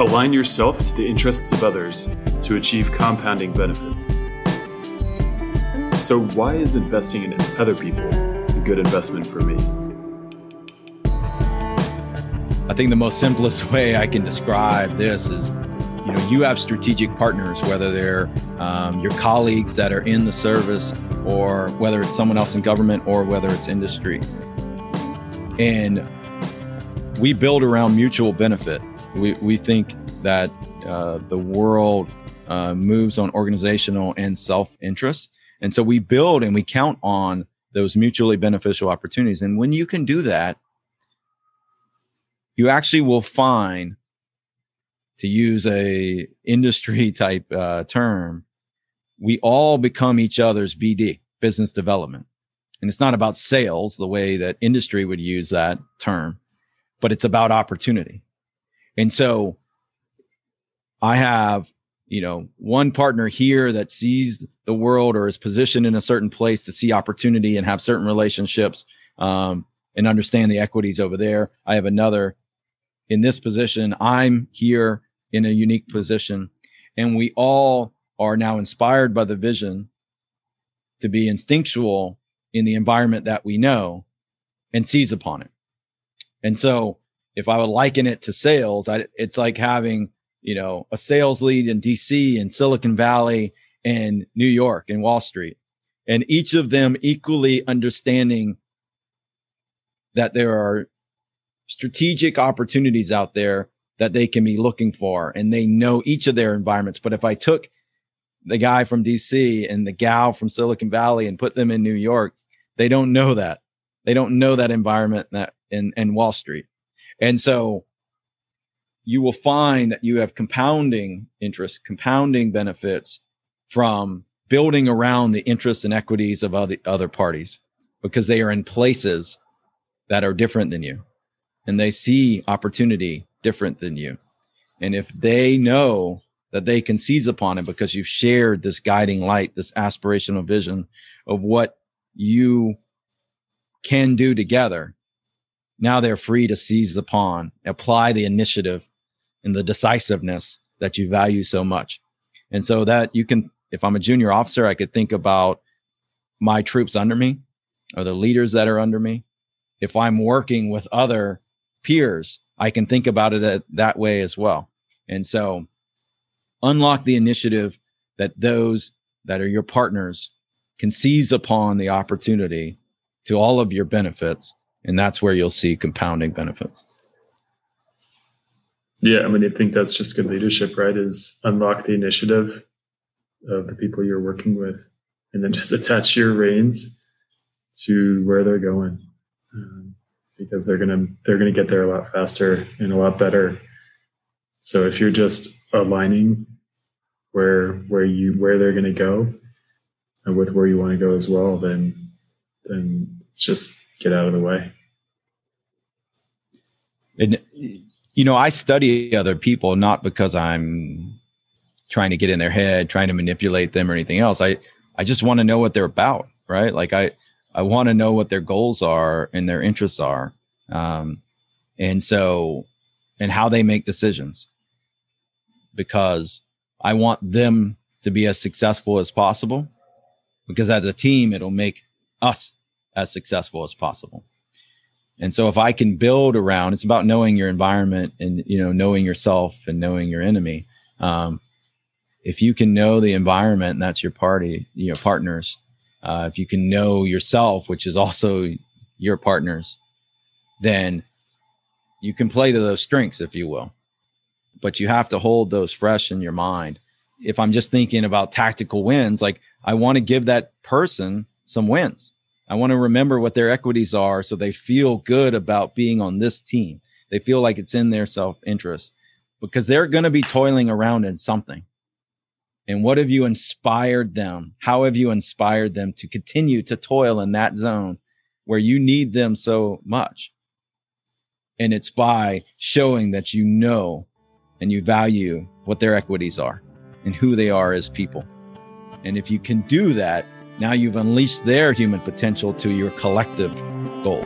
Align yourself to the interests of others to achieve compounding benefits. So, why is investing in other people a good investment for me? I think the most simplest way I can describe this is you know you have strategic partners whether they're um, your colleagues that are in the service or whether it's someone else in government or whether it's industry and we build around mutual benefit we, we think that uh, the world uh, moves on organizational and self-interest. And so we build and we count on those mutually beneficial opportunities. And when you can do that you actually will find to use a industry type uh, term we all become each other's bd business development. And it's not about sales the way that industry would use that term but it's about opportunity and so i have you know one partner here that sees the world or is positioned in a certain place to see opportunity and have certain relationships um, and understand the equities over there i have another in this position i'm here in a unique position. And we all are now inspired by the vision to be instinctual in the environment that we know and seize upon it. And so if I would liken it to sales, I, it's like having, you know, a sales lead in DC and Silicon Valley and New York and Wall Street, and each of them equally understanding that there are strategic opportunities out there that they can be looking for and they know each of their environments. But if I took the guy from DC and the gal from Silicon Valley and put them in New York, they don't know that. They don't know that environment that in, in Wall Street. And so you will find that you have compounding interest, compounding benefits from building around the interests and equities of other, other parties because they are in places that are different than you and they see opportunity different than you. And if they know that they can seize upon it because you've shared this guiding light, this aspirational vision of what you can do together, now they're free to seize upon, apply the initiative and the decisiveness that you value so much. And so that you can, if I'm a junior officer, I could think about my troops under me or the leaders that are under me. If I'm working with other peers, I can think about it that way as well. And so unlock the initiative that those that are your partners can seize upon the opportunity to all of your benefits. And that's where you'll see compounding benefits. Yeah, I mean, I think that's just good leadership, right? Is unlock the initiative of the people you're working with and then just attach your reins to where they're going. Um, because they're gonna they're gonna get there a lot faster and a lot better. So if you're just aligning where where you where they're gonna go and with where you want to go as well, then then it's just get out of the way. And you know, I study other people not because I'm trying to get in their head, trying to manipulate them or anything else. I I just want to know what they're about, right? Like I I want to know what their goals are and their interests are. Um, and so, and how they make decisions because I want them to be as successful as possible because as a team, it'll make us as successful as possible. And so if I can build around, it's about knowing your environment and, you know, knowing yourself and knowing your enemy. Um, if you can know the environment and that's your party, your partners, uh, if you can know yourself, which is also your partners, then you can play to those strengths, if you will. But you have to hold those fresh in your mind. If I'm just thinking about tactical wins, like I want to give that person some wins. I want to remember what their equities are so they feel good about being on this team. They feel like it's in their self interest because they're going to be toiling around in something. And what have you inspired them? How have you inspired them to continue to toil in that zone where you need them so much? And it's by showing that you know and you value what their equities are and who they are as people. And if you can do that, now you've unleashed their human potential to your collective goal.